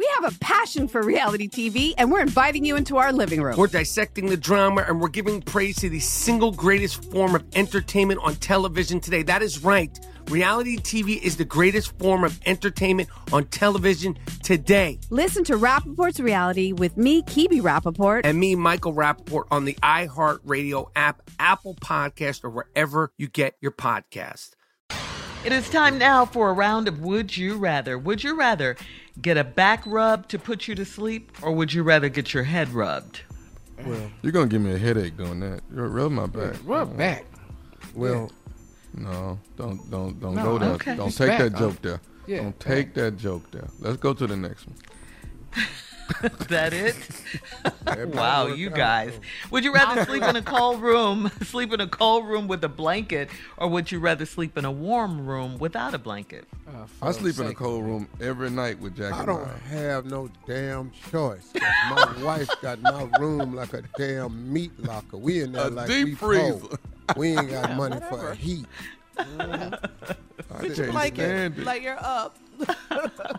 We have a passion for reality TV, and we're inviting you into our living room. We're dissecting the drama and we're giving praise to the single greatest form of entertainment on television today. That is right. Reality TV is the greatest form of entertainment on television today. Listen to Rapaport's Reality with me, Kebe Rapaport. And me, Michael Rapaport, on the iHeartRadio app, Apple Podcast, or wherever you get your podcast. It is time now for a round of Would You Rather. Would you rather get a back rub to put you to sleep, or would you rather get your head rubbed? Well, you're gonna give me a headache doing that. You're rub my back. Rub back. Well, no, don't don't don't No, go there. okay. Don't It's take back, that huh? joke there. Yeah, don't take that joke there. Let's go to the next one. Is that it? wow, you guys. Would you rather sleep in a cold room, sleep in a cold room with a blanket, or would you rather sleep in a warm room without a blanket? Uh, I sleep in a cold room every night with Jack I don't Ryan. have no damn choice. My wife got my room like a damn meat locker. We in there A like deep we freezer. poor. We ain't got money for a heat. I can't Like stand it, it. like you're up.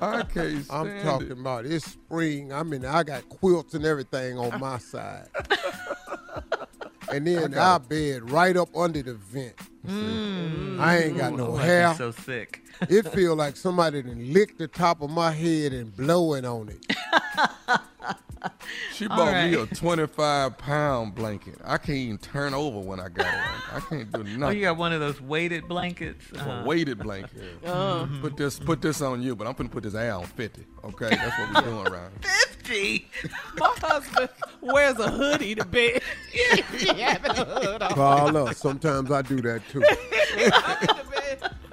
I can't stand I'm talking it. about it's spring. I mean, I got quilts and everything on my side. and then our bed right up under the vent. Hmm. I ain't got no Oh, hair. so sick. It feel like somebody done licked the top of my head and blowing on it. She bought me a 25 pound blanket. I can't even turn over when I got it. I can't do Oh, nothing. you got one of those weighted blankets? It's Uh, a weighted blanket. Uh-huh. Put this put this on you, but I'm gonna put this air on 50. Okay, that's what we're doing around. here. 50. My husband wears a hoodie to bed. he having a hood on. Call up. Sometimes I do that too.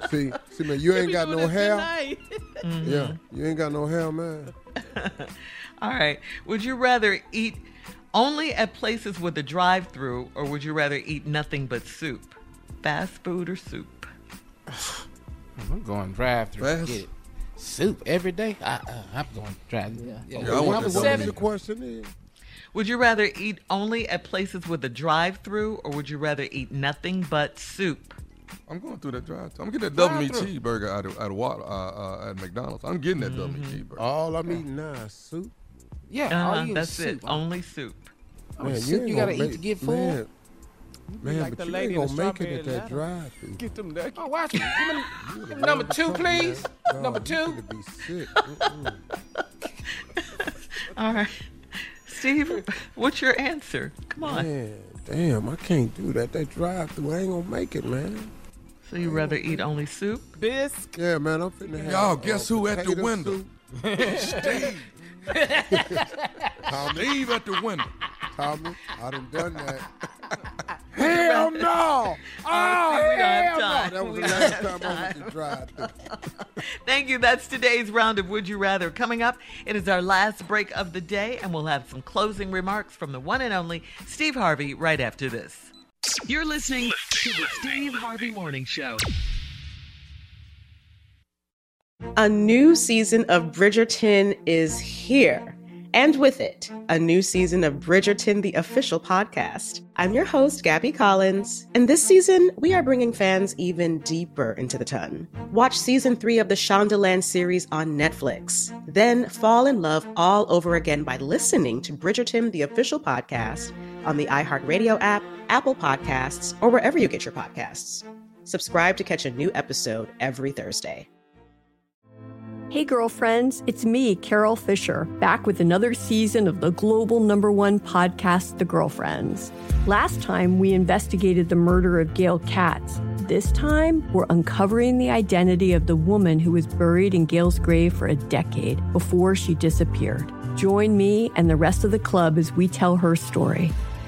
see, see, man, you ain't got no this hair. tonight. Yeah, you ain't got no hair, man. All right. Would you rather eat only at places with a drive through, or would you rather eat nothing but soup? Fast food or soup? I'm going drive through. Fast. Get it. Soup every day. I, uh, I'm going drive. Yeah, yeah. Yeah, I want What seven. the question is? Would you rather eat only at places with a drive through, or would you rather eat nothing but soup? I'm going through that drive. I'm getting that double meat Drive-thru. cheeseburger out of out of Wal- uh, uh, at McDonald's. I'm getting that double meat cheeseburger. All I'm eating now is soup. Yeah, Uh-huh, all you that's soup. it. Only soup. Oh, soup you ain't gotta gonna eat to get full? Man, man like but the you lady ain't gonna make it at that drive through. Get them nuggets. Oh, watch me. Give me, number two, please. number two. To be sick. All right. Steve, what's your answer? Come on. Man, damn, I can't do that. That drive through, I ain't gonna make it, man. So you rather eat only soup? Bisque. Yeah, man, I'm finna have. Y'all, uh, guess who at the potato window? soup. Steve. Steve at the window. Tommy, I done done that. Hell no! Oh, we don't have hell time. no! That was We the last have time I went to drive. Thank you. That's today's round of Would You Rather. Coming up, it is our last break of the day, and we'll have some closing remarks from the one and only Steve Harvey right after this. You're listening to the Steve Harvey Morning Show. A new season of Bridgerton is here. And with it, a new season of Bridgerton, the official podcast. I'm your host, Gabby Collins, and this season, we are bringing fans even deeper into the ton. Watch season three of the Shondaland series on Netflix. Then fall in love all over again by listening to Bridgerton, the official podcast, on the iHeartRadio app, Apple Podcasts, or wherever you get your podcasts. Subscribe to catch a new episode every Thursday. Hey, girlfriends, it's me, Carol Fisher, back with another season of the global number one podcast, The Girlfriends. Last time, we investigated the murder of Gail Katz. This time, we're uncovering the identity of the woman who was buried in Gail's grave for a decade before she disappeared. Join me and the rest of the club as we tell her story.